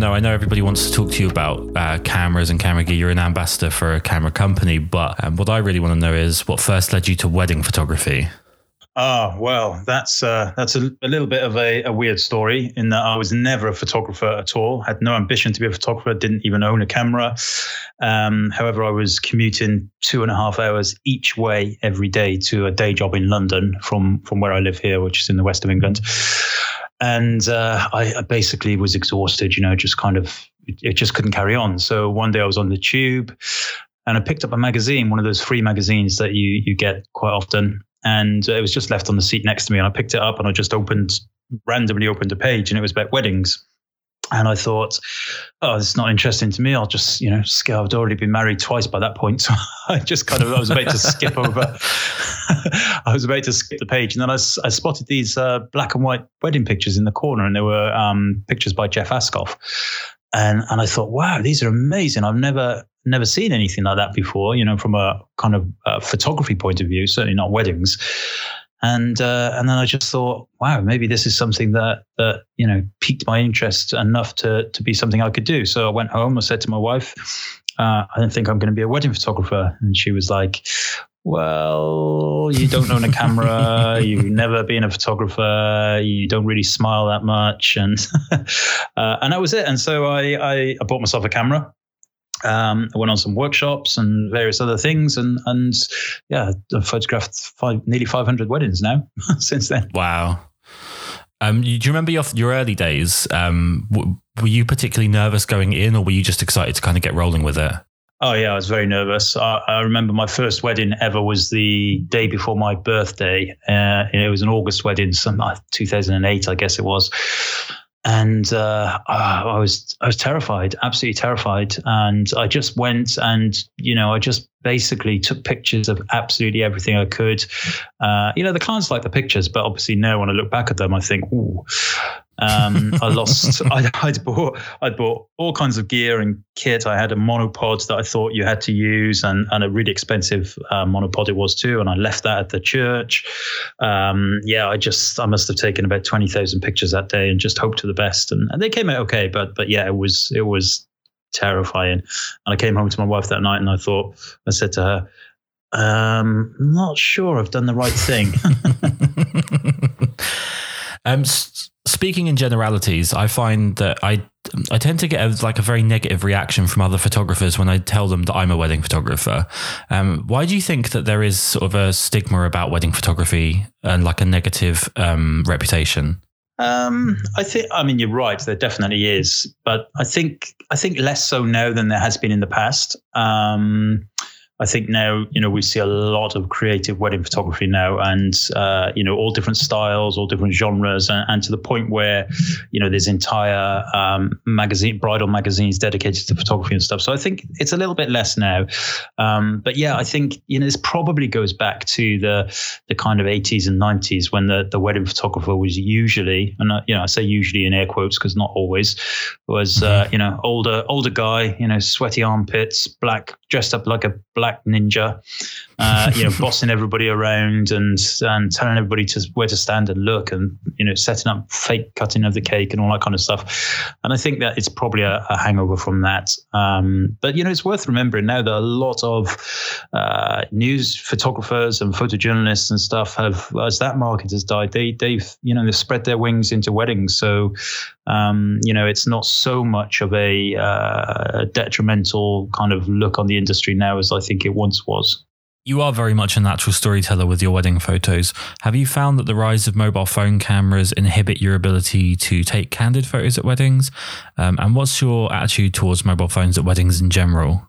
know, I know everybody wants to talk to you about uh, cameras and camera gear. You're an ambassador for a camera company, but um, what I really want to know is what first led you to wedding photography. Oh well, that's uh, that's a, a, little bit of a, a, weird story in that I was never a photographer at all. Had no ambition to be a photographer. Didn't even own a camera. Um, however, I was commuting two and a half hours each way every day to a day job in London from from where I live here, which is in the west of England. And uh, I, I basically was exhausted. You know, just kind of it just couldn't carry on. So one day I was on the tube and I picked up a magazine, one of those free magazines that you you get quite often, and it was just left on the seat next to me. And I picked it up and I just opened randomly opened a page, and it was about weddings. And I thought, oh, is not interesting to me. I'll just, you know, skip. I'd already been married twice by that point. So I just kind of, I was about to skip over. I was about to skip the page. And then I, I spotted these uh, black and white wedding pictures in the corner. And they were um, pictures by Jeff Ascough. And, and I thought, wow, these are amazing. I've never never seen anything like that before, you know, from a kind of uh, photography point of view, certainly not weddings. And uh, and then I just thought, wow, maybe this is something that that you know piqued my interest enough to to be something I could do. So I went home. I said to my wife, uh, I don't think I'm going to be a wedding photographer, and she was like, well, you don't own a camera, you've never been a photographer, you don't really smile that much, and uh, and that was it. And so I, I, I bought myself a camera, um, I went on some workshops and various other things, and and yeah, I've photographed five, nearly 500 weddings now since then. Wow. Um, do you remember your your early days? Um, w- were you particularly nervous going in, or were you just excited to kind of get rolling with it? Oh yeah, I was very nervous. I, I remember my first wedding ever was the day before my birthday. Uh, it was an August wedding, some uh, 2008, I guess it was and uh, I was I was terrified, absolutely terrified, and I just went and you know I just basically took pictures of absolutely everything I could. Uh, you know, the clients like the pictures, but obviously now when I look back at them, I think, ooh, um, I lost. I'd, I'd, bought I'd bought all kinds of gear and kit. I had a monopod that I thought you had to use, and, and a really expensive uh, monopod it was too. And I left that at the church. Um, yeah, I just I must have taken about twenty thousand pictures that day, and just hoped for the best. And, and they came out okay, but but yeah, it was it was terrifying. And I came home to my wife that night, and I thought I said to her. Um, I'm not sure I've done the right thing. um, speaking in generalities, I find that I I tend to get a, like a very negative reaction from other photographers when I tell them that I'm a wedding photographer. Um, why do you think that there is sort of a stigma about wedding photography and like a negative um, reputation? Um, I think. I mean, you're right. There definitely is, but I think I think less so now than there has been in the past. Um, I think now, you know, we see a lot of creative wedding photography now and, uh, you know, all different styles, all different genres, and, and to the point where, you know, there's entire um, magazine, bridal magazines dedicated to photography and stuff. So I think it's a little bit less now. Um, but yeah, I think, you know, this probably goes back to the the kind of 80s and 90s when the, the wedding photographer was usually, and, I, you know, I say usually in air quotes because not always, was, uh, mm-hmm. you know, older, older guy, you know, sweaty armpits, black, dressed up like a black black ninja, uh, you know, bossing everybody around and and telling everybody to where to stand and look, and you know, setting up fake cutting of the cake and all that kind of stuff. And I think that it's probably a, a hangover from that. Um, but you know, it's worth remembering now that a lot of uh, news photographers and photojournalists and stuff have, as that market has died, they they've you know they've spread their wings into weddings. So um, you know, it's not so much of a uh, detrimental kind of look on the industry now as I think it once was. You are very much a natural storyteller with your wedding photos. Have you found that the rise of mobile phone cameras inhibit your ability to take candid photos at weddings? Um, and what's your attitude towards mobile phones at weddings in general?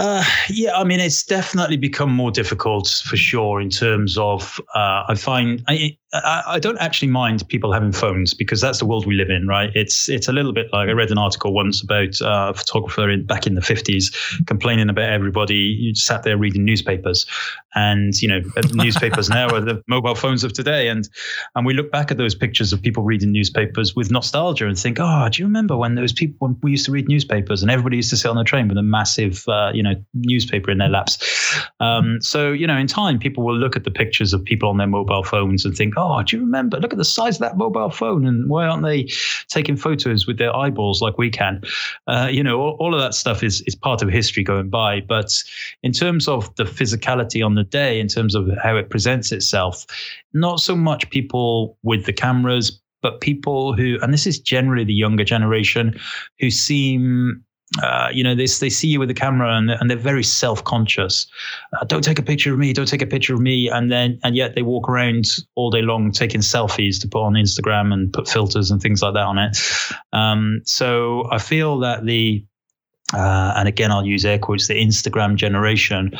Uh, yeah, I mean, it's definitely become more difficult for sure in terms of, uh, I find, I, I, I, don't actually mind people having phones because that's the world we live in, right? It's it's a little bit like I read an article once about uh, a photographer in, back in the 50s complaining about everybody you sat there reading newspapers. And, you know, newspapers now are the mobile phones of today. And and we look back at those pictures of people reading newspapers with nostalgia and think, oh, do you remember when those people, when we used to read newspapers and everybody used to sit on the train with a massive, uh, you know, newspaper in their laps? Um, so, you know, in time, people will look at the pictures of people on their mobile phones and think, oh, do you remember? Look at the size of that mobile phone, and why aren't they taking photos with their eyeballs like we can? Uh, you know, all, all, of that stuff is is part of history going by. But in terms of the physicality on the day, in terms of how it presents itself, not so much people with the cameras, but people who, and this is generally the younger generation, who seem uh, you know, they, they see you with the camera and, and they're very self conscious. Uh, don't take a picture of me. Don't take a picture of me. And then, and yet they walk around all day long taking selfies to put on Instagram and put filters and things like that on it. Um, so I feel that the uh, and again, I'll use air quotes, the Instagram generation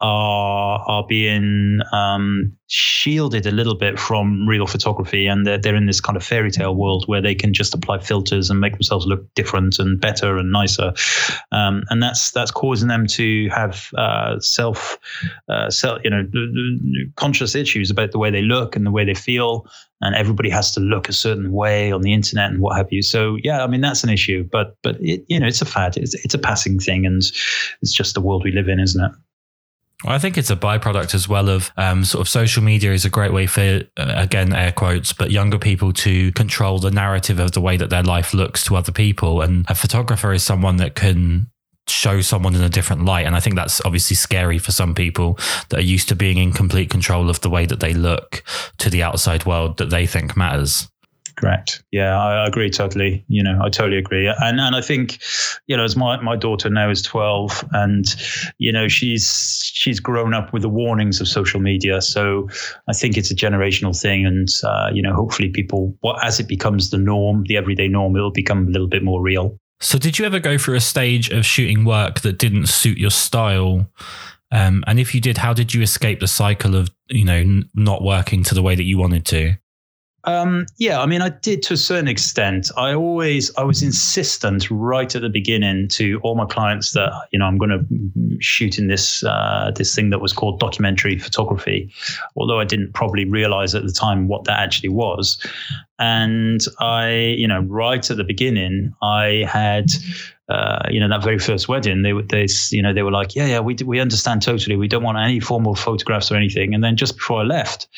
are are being um, shielded a little bit from real photography, and they're they're in this kind of fairy tale world where they can just apply filters and make themselves look different and better and nicer, um, and that's that's causing them to have uh, self, uh, self, you know, conscious issues about the way they look and the way they feel, and everybody has to look a certain way on the internet and what have you. So yeah, I mean that's an issue, but but it, you know it's a fad, it's it's a passing thing, and it's just the world we live in, isn't it? I think it's a byproduct as well of um, sort of social media is a great way for, uh, again, air quotes, but younger people to control the narrative of the way that their life looks to other people. And a photographer is someone that can show someone in a different light. And I think that's obviously scary for some people that are used to being in complete control of the way that they look to the outside world that they think matters. Correct. Yeah, I agree totally. You know, I totally agree. And and I think, you know, as my, my daughter now is 12 and, you know, she's she's grown up with the warnings of social media. So I think it's a generational thing. And, uh, you know, hopefully people, what as it becomes the norm, the everyday norm, it'll become a little bit more real. So, did you ever go through a stage of shooting work that didn't suit your style? Um, and if you did, how did you escape the cycle of you know n- not working to the way that you wanted to? Um, yeah, I mean, I did to a certain extent. I always, I was insistent right at the beginning to all my clients that you know I'm going to shoot in this uh, this thing that was called documentary photography, although I didn't probably realize at the time what that actually was. And I, you know, right at the beginning, I had uh, you know, that very first wedding, they they, you know, they were like, yeah, yeah, we, we understand totally. We don't want any formal photographs or anything. And then just before I left,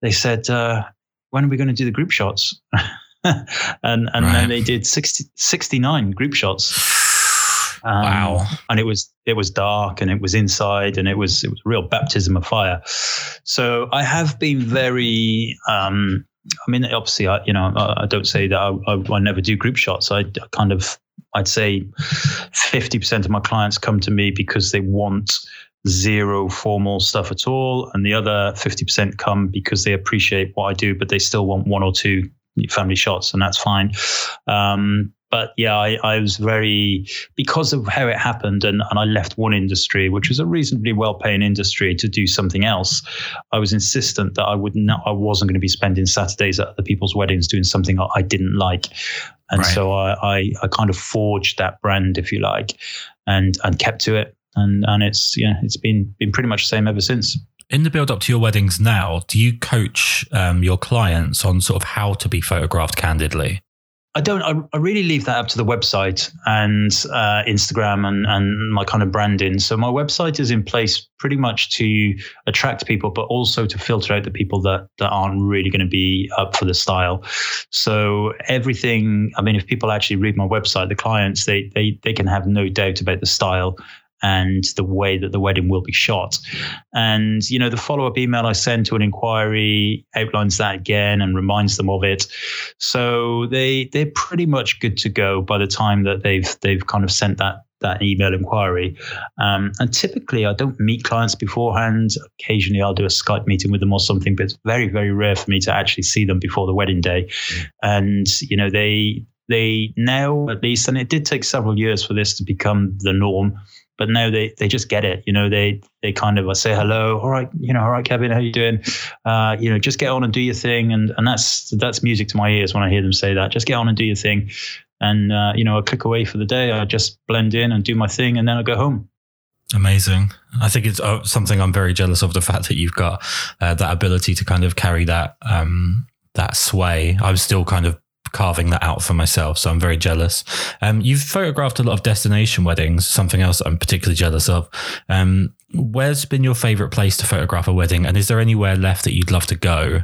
they said, uh, when are we going to do the group shots? and and right. then they did 60, 69 group shots. Um, wow! And it was it was dark, and it was inside, and it was it was a real baptism of fire. So I have been very. Um, I mean, obviously, I you know I, I don't say that I, I, I, never do group shots. I, I kind of I'd say fifty percent of my clients come to me because they want zero formal stuff at all. And the other 50% come because they appreciate what I do, but they still want one or two family shots, and that's fine. Um, but yeah, I, I, was very because of how it happened, and, and I left one industry, which was a reasonably well-paying industry, to do something else. I was insistent that I would not, I wasn't going to be spending Saturdays at other people's weddings doing something I didn't like, and right. so I, I, I kind of forged that brand, if you like, and and kept to it and and it's yeah, it's been been pretty much the same ever since. In the build up to your weddings now, do you coach um, your clients on sort of how to be photographed candidly? I don't. I, I, really leave that up to the website and uh, Instagram and, and my kind of branding. So my website is in place pretty much to attract people, but also to filter out the people that that aren't really going to be up for the style. So everything. I mean, if people actually read my website, the clients they they they can have no doubt about the style and the way that the wedding will be shot. And, you know, the follow up email I send to an inquiry outlines that again and reminds them of it. So they, they're pretty much good to go by the time that they've, they've kind of sent that that email inquiry. Um, and typically, I don't meet clients beforehand. Occasionally, I'll do a Skype meeting with them or something, but it's very, very rare for me to actually see them before the wedding day. And you know, they they now at least, and it did take several years for this to become the norm but now they they just get it. You know, they they kind of say hello, all right, you know, all right, Kevin, how you doing? Uh, you know, just get on and do your thing, and and that's that's music to my ears when I hear them say that. Just get on and do your thing, and uh, you know, I click away for the day. I just blend in and do my thing, and then I go home. Amazing. I think it's uh, something I'm very jealous of the fact that you've got uh, that ability to kind of carry that um, that sway. I'm still kind of carving that out for myself. So I'm very jealous. Um, you've photographed a lot of destination weddings, something else I'm particularly jealous of. Um, where's been your favorite place to photograph a wedding? And is there anywhere left that you'd love to go?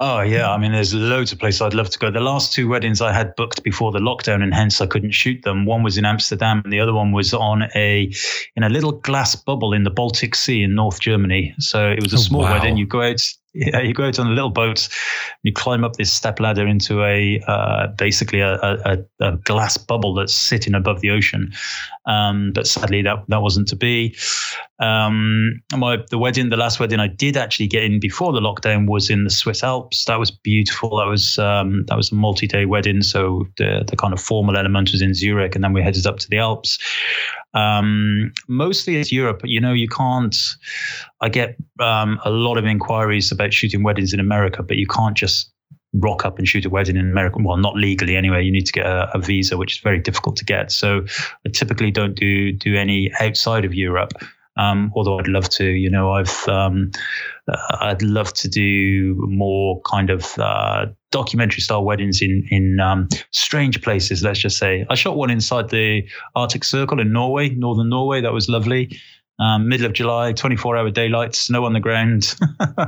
Oh yeah, I mean, there's loads of places I'd love to go. The last two weddings I had booked before the lockdown, and hence I couldn't shoot them. One was in Amsterdam, and the other one was on a in a little glass bubble in the Baltic Sea in North Germany. So it was a oh, small wow. wedding. You go out yeah, you go out on a little boat, you climb up this step ladder into a uh, basically a, a, a, glass bubble that's sitting above the ocean. Um, but sadly, that that wasn't to be. Um, my the wedding, the last wedding I did actually get in before the lockdown was in the Swiss Alps. That was beautiful. That was um, that was a multi-day wedding, so the the kind of formal element was in Zurich, and then we headed up to the Alps. Um, mostly it's Europe. You know, you can't. I get um, a lot of inquiries about shooting weddings in America, but you can't just rock up and shoot a wedding in America. Well, not legally anyway. You need to get a, a, visa, which is very difficult to get. So I typically don't do do any outside of Europe. Um, although I'd love to, you know, I've um, uh, I'd love to do more kind of uh, documentary style weddings in in um, strange places. Let's just say I shot one inside the Arctic Circle in Norway, northern Norway. That was lovely. Um, middle of July, 24 hour daylight, snow on the ground.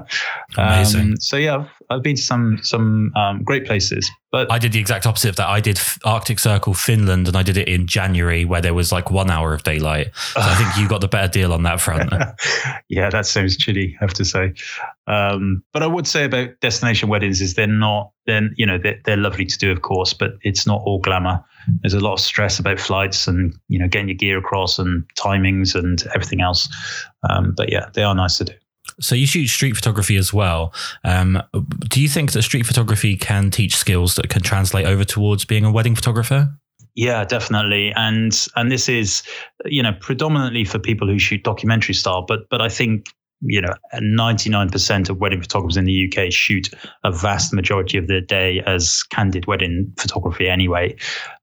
Amazing. Um, so yeah, I've, been to some some um, great places. But I did the exact opposite of that. I did Arctic Circle, Finland, and I did it in January, where there was like one hour of daylight. So I think you got the better deal on that front. yeah, that sounds chilly, I have to say. Um, but I would say about destination weddings is they're not. Then you know they're, they're lovely to do, of course, but it's not all glamour there's a lot of stress about flights and you know getting your gear across and timings and everything else. Um, but yeah, they are nice to do. So you shoot street photography as well. Um, do you think that street photography can teach skills that can translate over towards being a wedding photographer? Yeah, definitely. And and this is you know predominantly for people who shoot documentary style, but but I think you know, 99% of wedding photographers in the UK shoot a vast majority of their day as candid wedding photography anyway.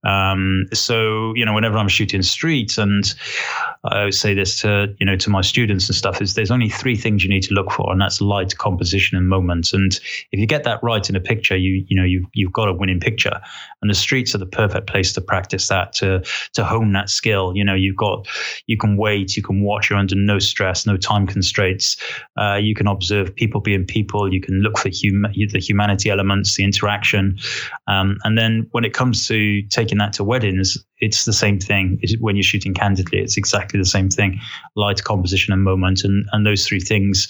Um, so, you know, whenever I'm shooting streets, and I say this to, you know, to my students and stuff, is there's only three things you need to look for, and that's light, composition, and moment. And if you get that right in a picture, you, you know, you've, you've got a winning picture. And the streets are the perfect place to practice that, to, to hone that skill. You know, you've got, you can wait, you can watch, you're under no stress, no time constraints. Uh, you can observe people being people. You can look for hum- the humanity elements, the interaction. Um, and then when it comes to taking taking that to weddings, it's the same thing. when you're shooting candidly, it's exactly the same thing: light, composition, and moment. And and those three things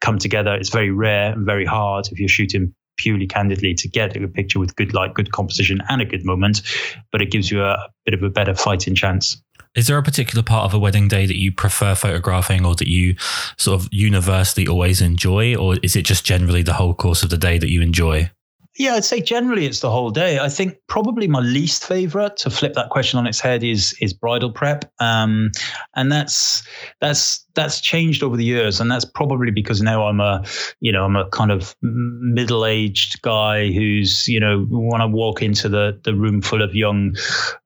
come together. It's very rare and very hard if you're shooting purely candidly to get a good picture with good light, good composition, and a good moment. But it gives you a, a bit of a better fighting chance. Is there a particular part of a wedding day that you prefer photographing or that you sort of universally always enjoy? Or is it just generally the whole course of the day that you enjoy? Yeah, I'd say generally it's the whole day. I think probably my least favorite to flip that question on its head is is bridal prep, um, and that's that's that's changed over the years, and that's probably because now I'm a, you know, I'm a kind of middle-aged guy who's, you know, when I walk into the the room full of young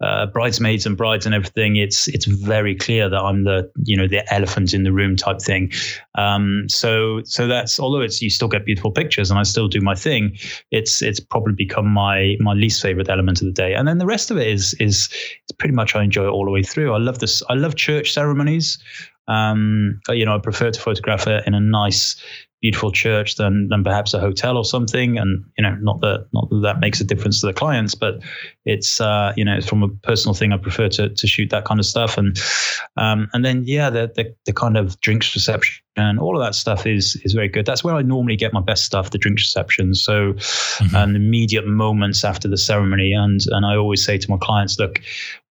uh, bridesmaids and brides and everything, it's it's very clear that I'm the, you know, the elephant in the room type thing. Um, so so that's although it's you still get beautiful pictures and I still do my thing, it's it's probably become my my least favorite element of the day, and then the rest of it is is pretty much I enjoy it all the way through. I love this. I love church ceremonies. Um, you know, I prefer to photograph it in a nice, beautiful church than than perhaps a hotel or something. And you know, not that not that, that makes a difference to the clients, but it's uh, you know, from a personal thing, I prefer to to shoot that kind of stuff. And um, and then yeah, the, the the kind of drinks reception and all of that stuff is is very good. That's where I normally get my best stuff, the drinks reception. So, mm-hmm. and immediate moments after the ceremony, and and I always say to my clients, look,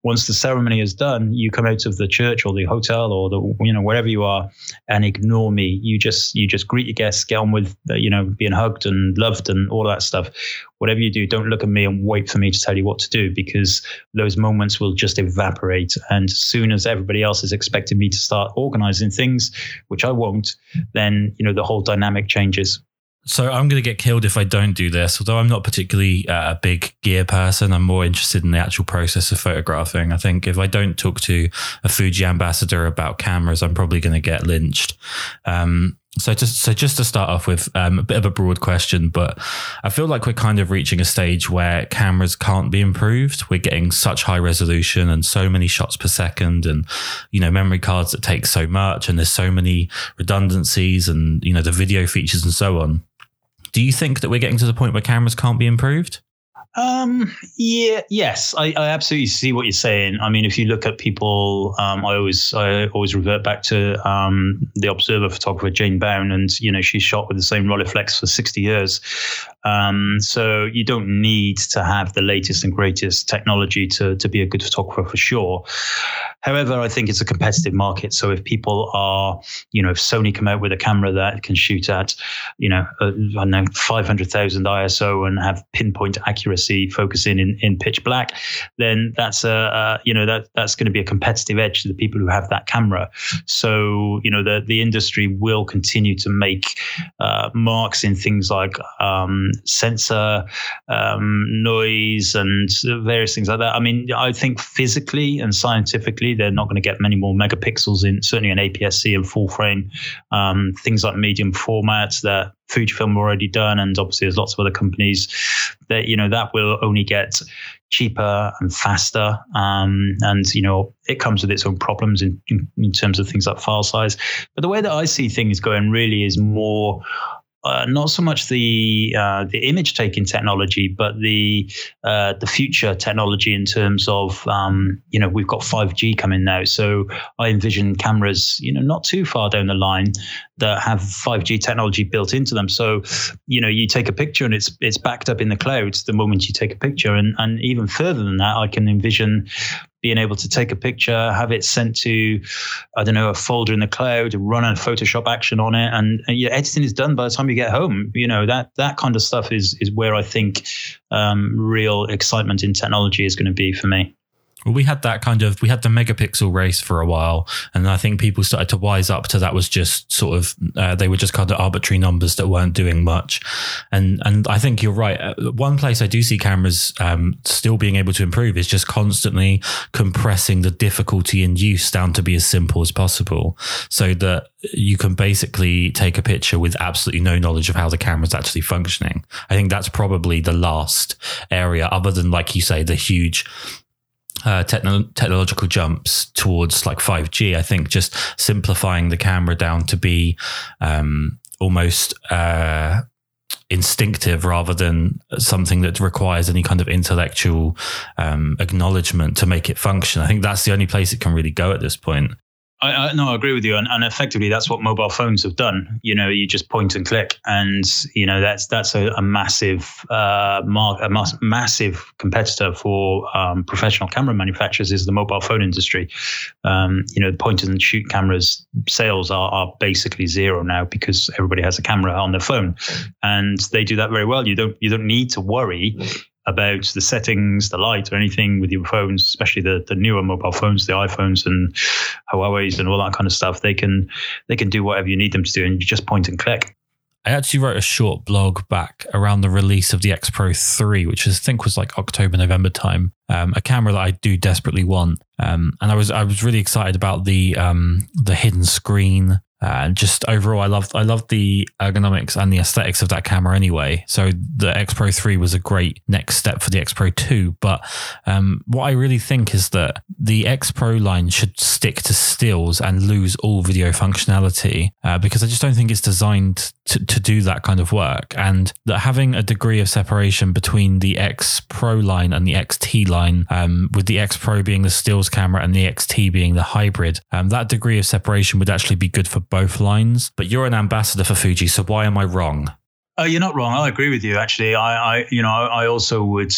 once the ceremony is done, you come out of the church or the hotel or the you know wherever you are and ignore me. You just you just greet your guests, get on with uh, you know being hugged and loved and all that stuff. Whatever you do, don't look at me and wait for me to tell you what to do because those moments will just evaporate. And as soon as everybody else is expecting me to start organizing things, which I won't, then you know the whole dynamic changes. So I'm going to get killed if I don't do this. Although I'm not particularly uh, a big gear person, I'm more interested in the actual process of photographing. I think if I don't talk to a Fuji ambassador about cameras, I'm probably going to get lynched. Um, so just so just to start off with um, a bit of a broad question, but I feel like we're kind of reaching a stage where cameras can't be improved. We're getting such high resolution and so many shots per second, and you know memory cards that take so much, and there's so many redundancies, and you know the video features and so on Do you think that we're getting to the point where cameras can't be improved? Um, yeah, yes, I, I, absolutely see what you're saying. I mean, if you look at people, um, I always, I always revert back to um, the Observer photographer Jane Bown, and you know, she shot with the same Rolleiflex for 60 years. Um, so you don't need to have the latest and greatest technology to to be a good photographer for sure. However, I think it's a competitive market. So if people are, you know, if Sony come out with a camera that can shoot at, you know, uh, I know, 500,000 ISO and have pinpoint accuracy focusing in, in pitch black, then that's a, uh, you know, that that's going to be a competitive edge to the people who have that camera. So, you know, the, the industry will continue to make uh, marks in things like um, sensor, um, noise, and various things like that. I mean, I think physically and scientifically, they're not going to get many more megapixels in certainly an APS-C and full frame. Um, things like medium formats that Fujifilm already done, and obviously there's lots of other companies that you know that will only get cheaper and faster. Um, and you know it comes with its own problems in, in, in terms of things like file size. But the way that I see things going really is more uh, not so much the uh, the image taking technology, but the uh, the future technology in terms of um, you know we've got 5G coming now, so I envision cameras you know not too far down the line that have 5G technology built into them. So you know you take a picture and it's it's backed up in the clouds the moment you take a picture, and and even further than that, I can envision being able to take a picture, have it sent to, I don't know, a folder in the cloud, run a Photoshop action on it, and, and editing is done by the time you get home. You know that that kind of stuff is is where I think um, real excitement in technology is going to be for me. Well, we had that kind of we had the megapixel race for a while, and I think people started to wise up to that was just sort of uh, they were just kind of arbitrary numbers that weren't doing much, and and I think you're right. Uh, one place I do see cameras um, still being able to improve is just constantly compressing the difficulty in use down to be as simple as possible, so that you can basically take a picture with absolutely no knowledge of how the camera's actually functioning. I think that's probably the last area, other than like you say, the huge uh, techno- technological jumps towards like 5G. I think just simplifying the camera down to be um, almost uh, instinctive rather than something that requires any kind of intellectual um, acknowledgement to make it function. I think that's the only place it can really go at this point. I, I, no, I agree with you, and, and, effectively, that's what mobile phones have done. You know, you just point and click, and you know that's that's a, a massive, uh, mark, a mass, massive competitor for um, professional camera manufacturers is the mobile phone industry. Um, you know, point and shoot cameras sales are, are basically zero now because everybody has a camera on their phone, and they do that very well. You don't you don't need to worry about the settings, the light, or anything with your phones, especially the, the newer mobile phones, the iPhones and Huawei's and all that kind of stuff. They can they can do whatever you need them to do, and you just point and click. I actually wrote a short blog back around the release of the X Pro 3, which I think was like October, November time. Um, a camera that I do desperately want, um, and I was I was really excited about the um, the hidden screen, and uh, just overall, I loved I loved the ergonomics and the aesthetics of that camera anyway. So the X Pro 3 was a great next step for the X Pro 2. But um, what I really think is that the X Pro line should stick to stills and lose all video functionality uh, because I just don't think it's designed to, to do that kind of work. And that having a degree of separation between the X Pro line and the XT line, um, with the X Pro being the stills camera and the XT being the hybrid, um, that degree of separation would actually be good for both lines. But you're an ambassador for Fuji, so why am I wrong? Uh, you're not wrong. I agree with you. Actually, I, I you know, I also would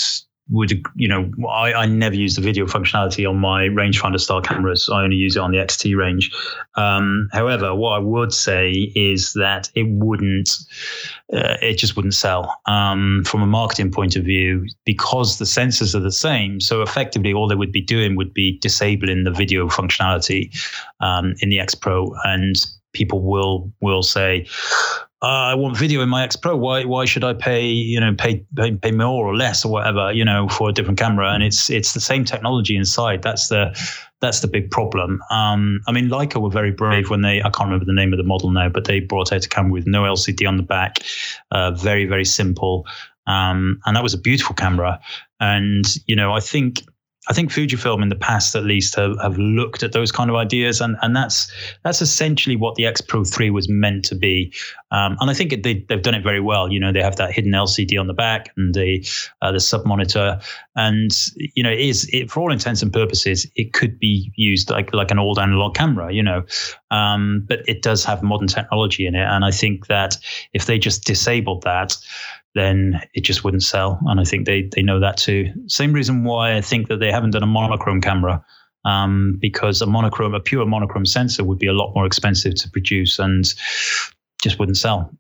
would you know I, I never use the video functionality on my rangefinder style cameras i only use it on the xt range um, however what i would say is that it wouldn't uh, it just wouldn't sell um, from a marketing point of view because the sensors are the same so effectively all they would be doing would be disabling the video functionality um, in the x pro and people will will say uh, I want video in my X Pro. Why why should I pay you know pay, pay pay more or less or whatever you know for a different camera? And it's it's the same technology inside. That's the that's the big problem. Um, I mean, Leica were very brave when they I can't remember the name of the model now, but they brought out a camera with no LCD on the back, uh, very very simple, um, and that was a beautiful camera. And you know, I think I think Fujifilm in the past, at least, have, have looked at those kind of ideas, and and that's that's essentially what the X Pro three was meant to be. Um, and I think they they've done it very well. You know, they have that hidden LCD on the back and the uh, the sub monitor, and you know, it is it, for all intents and purposes, it could be used like like an old analog camera. You know, um, but it does have modern technology in it, and I think that if they just disabled that then it just wouldn't sell. And I think they they know that too. Same reason why I think that they haven't done a monochrome camera. Um, because a monochrome, a pure monochrome sensor would be a lot more expensive to produce and just wouldn't sell.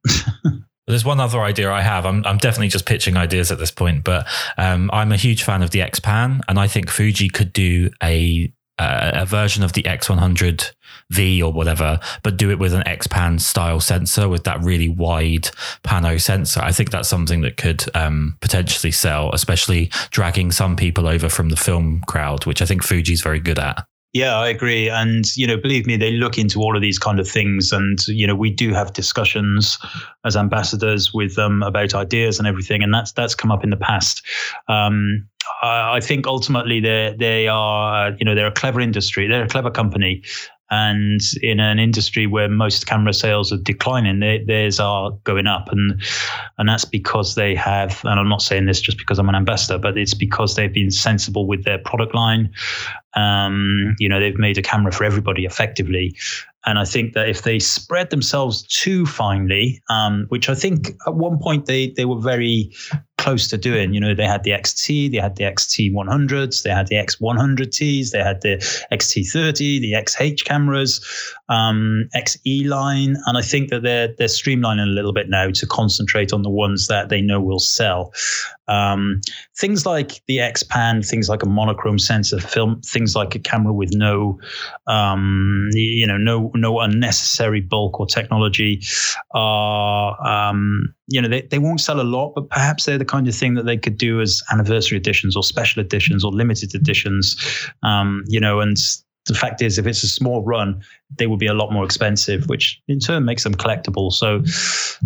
There's one other idea I have. I'm, I'm definitely just pitching ideas at this point, but um, I'm a huge fan of the X Pan, and I think Fuji could do a a version of the X100V or whatever, but do it with an X-Pan style sensor with that really wide pano sensor. I think that's something that could um, potentially sell, especially dragging some people over from the film crowd, which I think Fuji's very good at. Yeah, I agree. And, you know, believe me, they look into all of these kind of things. And, you know, we do have discussions as ambassadors with them about ideas and everything. And that's, that's come up in the past. Um, I think ultimately they they are you know they're a clever industry. They're a clever company. And in an industry where most camera sales are declining they, theirs are going up. And and that's because they have and I'm not saying this just because I'm an ambassador but it's because they've been sensible with their product line. Um, you know they've made a camera for everybody effectively. And I think that if they spread themselves too finely, um, which I think at one point they they were very close to doing. You know, they had the XT, they had the XT 100s, they had the X100Ts, they had the XT30, the XH cameras, um, XE line, and I think that they're they're streamlining a little bit now to concentrate on the ones that they know will sell. Um, things like the X Pan, things like a monochrome sensor, film, things like a camera with no, um, you know, no no unnecessary bulk or technology are, um, you know, they, they won't sell a lot, but perhaps they're the kind of thing that they could do as anniversary editions or special editions or limited editions, um, you know, and the fact is, if it's a small run, they will be a lot more expensive, which in turn makes them collectible. So,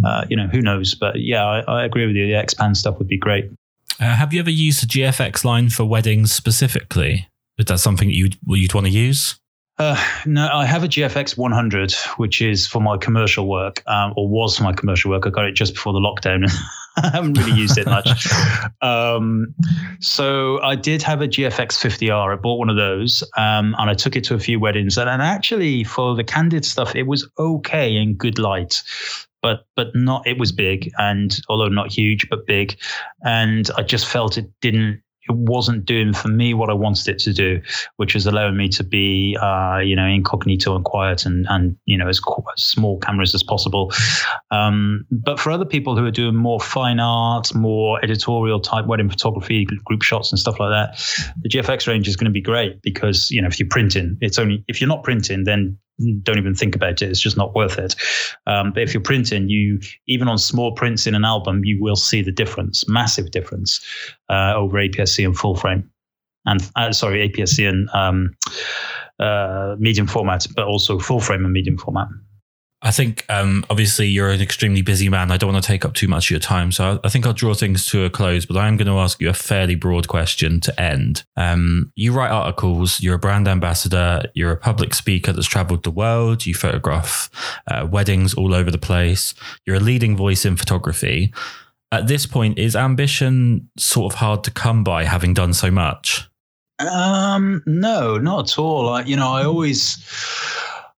uh, you know, who knows? But yeah, I, I agree with you. The X Pan stuff would be great. Uh, have you ever used the GFX line for weddings specifically? Is that something you'd, you'd want to use? Uh, no, I have a GFX 100, which is for my commercial work, um, or was for my commercial work. I got it just before the lockdown. I haven't really used it much. um, so I did have a GFX 50R. I bought one of those, um, and I took it to a few weddings. And, and actually, for the candid stuff, it was okay in good light but but not it was big and although not huge but big and i just felt it didn't it wasn't doing for me what I wanted it to do, which was allowing me to be, uh, you know, incognito and quiet and, and you know, as, as small cameras as possible. Um, but for other people who are doing more fine art, more editorial type wedding photography, group shots and stuff like that, the GFX range is going to be great because, you know, if you're printing, it's only, if you're not printing, then don't even think about it. It's just not worth it. Um, but if you're printing, you even on small prints in an album, you will see the difference, massive difference uh, over APS-C and full frame, and uh, sorry, APS-C and um, uh, medium format, but also full frame and medium format. I think um, obviously you're an extremely busy man. I don't want to take up too much of your time, so I, I think I'll draw things to a close. But I am going to ask you a fairly broad question to end. Um, you write articles. You're a brand ambassador. You're a public speaker that's travelled the world. You photograph uh, weddings all over the place. You're a leading voice in photography. At this point, is ambition sort of hard to come by, having done so much? Um, no, not at all. I, you know, I always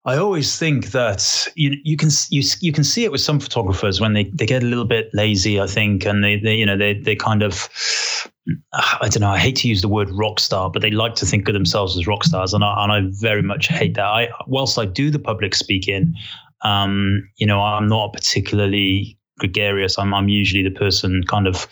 I always think that you you can you you can see it with some photographers when they, they get a little bit lazy, I think, and they, they you know they they kind of I don't know. I hate to use the word rock star, but they like to think of themselves as rock stars, and I, and I very much hate that. I whilst I do the public speaking, um, you know, I'm not particularly gregarious. I'm, I'm usually the person, kind of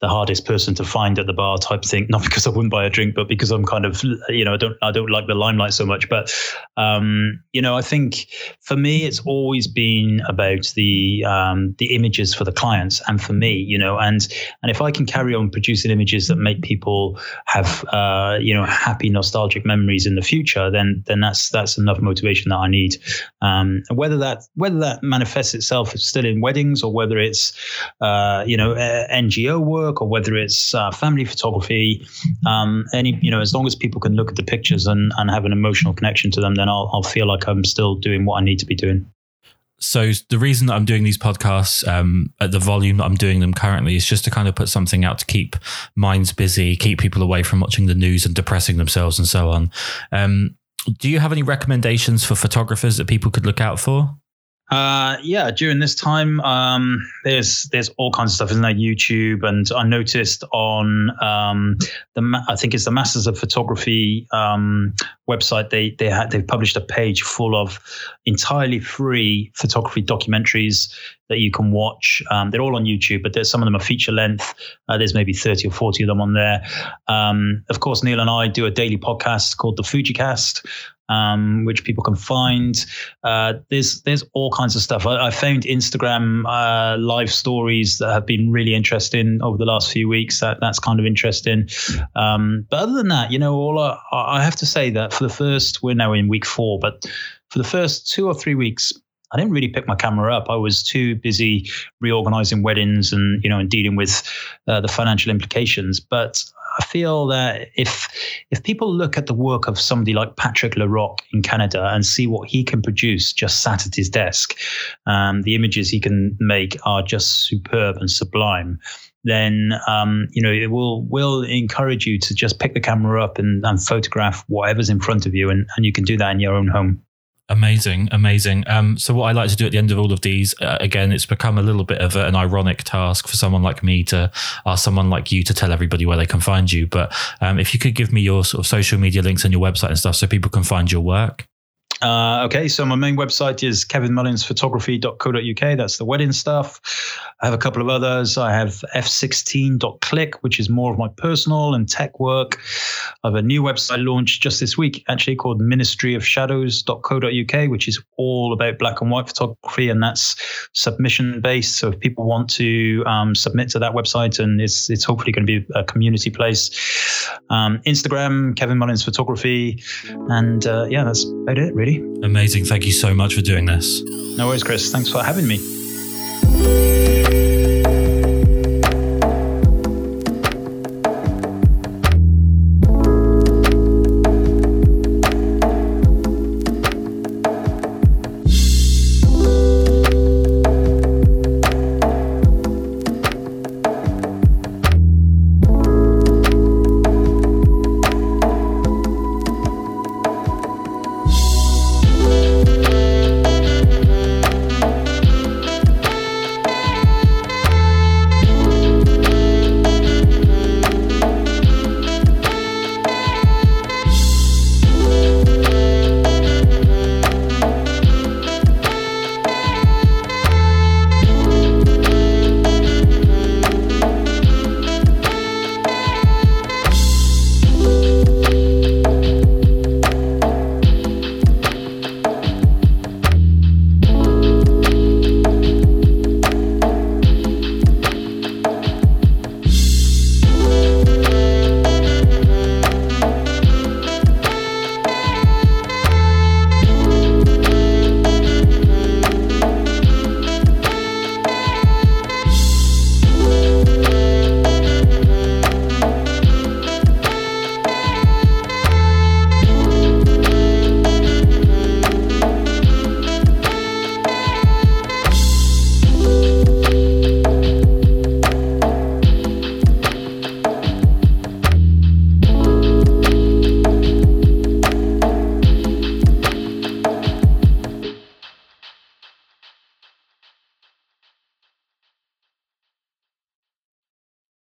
the hardest person to find at the bar type thing. Not because I wouldn't buy a drink, but because I'm kind of, you know, I don't, I don't like the limelight so much. But, um, you know, I think for me, it's always been about the, um, the images for the clients and for me, you know, and, and if I can carry on producing images that make people have, uh, you know, happy, nostalgic memories in the future, then, then that's, that's enough motivation that I need. Um, and whether that, whether that manifests itself still in weddings or whether it's uh, you know uh, NGO work or whether it's uh, family photography. Um, any you know, as long as people can look at the pictures and, and have an emotional connection to them, then I'll, I'll feel like I'm still doing what I need to be doing so the reason that I'm doing these podcasts um, at the volume that I'm doing them currently is just to kind of put something out to keep minds busy, keep people away from watching the news and depressing themselves and so on. Um, do you have any recommendations for photographers that people could look out for? Uh, yeah, during this time, um, there's there's all kinds of stuff, isn't there? YouTube, and I noticed on um, the I think it's the Masters of Photography um, website. They they had they've published a page full of entirely free photography documentaries that you can watch. Um, they're all on YouTube, but there's some of them are feature length. Uh, there's maybe 30 or 40 of them on there. Um, of course, Neil and I do a daily podcast called the FujiCast, um, which people can find. Uh, there's there's all kinds of stuff. I, I found Instagram uh, live stories that have been really interesting over the last few weeks. That that's kind of interesting. Um, but other than that, you know, all I, I have to say that for the first, we're now in week four, but for the first two or three weeks, I didn't really pick my camera up. I was too busy reorganizing weddings and you know and dealing with uh, the financial implications. But I feel that if if people look at the work of somebody like Patrick LaRoque in Canada and see what he can produce just sat at his desk, um, the images he can make are just superb and sublime. Then um, you know it will will encourage you to just pick the camera up and, and photograph whatever's in front of you, and, and you can do that in your own home. Amazing, amazing. Um, so what I like to do at the end of all of these, uh, again, it's become a little bit of a, an ironic task for someone like me to ask someone like you to tell everybody where they can find you. But um, if you could give me your sort of social media links and your website and stuff, so people can find your work. Uh, okay, so my main website is kevinmullinsphotography.co.uk. That's the wedding stuff. I have a couple of others. I have f16.click, which is more of my personal and tech work. I have a new website launched just this week, actually called ministryofshadows.co.uk, which is all about black and white photography, and that's submission based. So if people want to um, submit to that website, and it's it's hopefully going to be a community place. Um, Instagram, Kevin Mullins Photography, and uh, yeah, that's about it, really. Amazing. Thank you so much for doing this. No worries, Kris. Thanks for having me.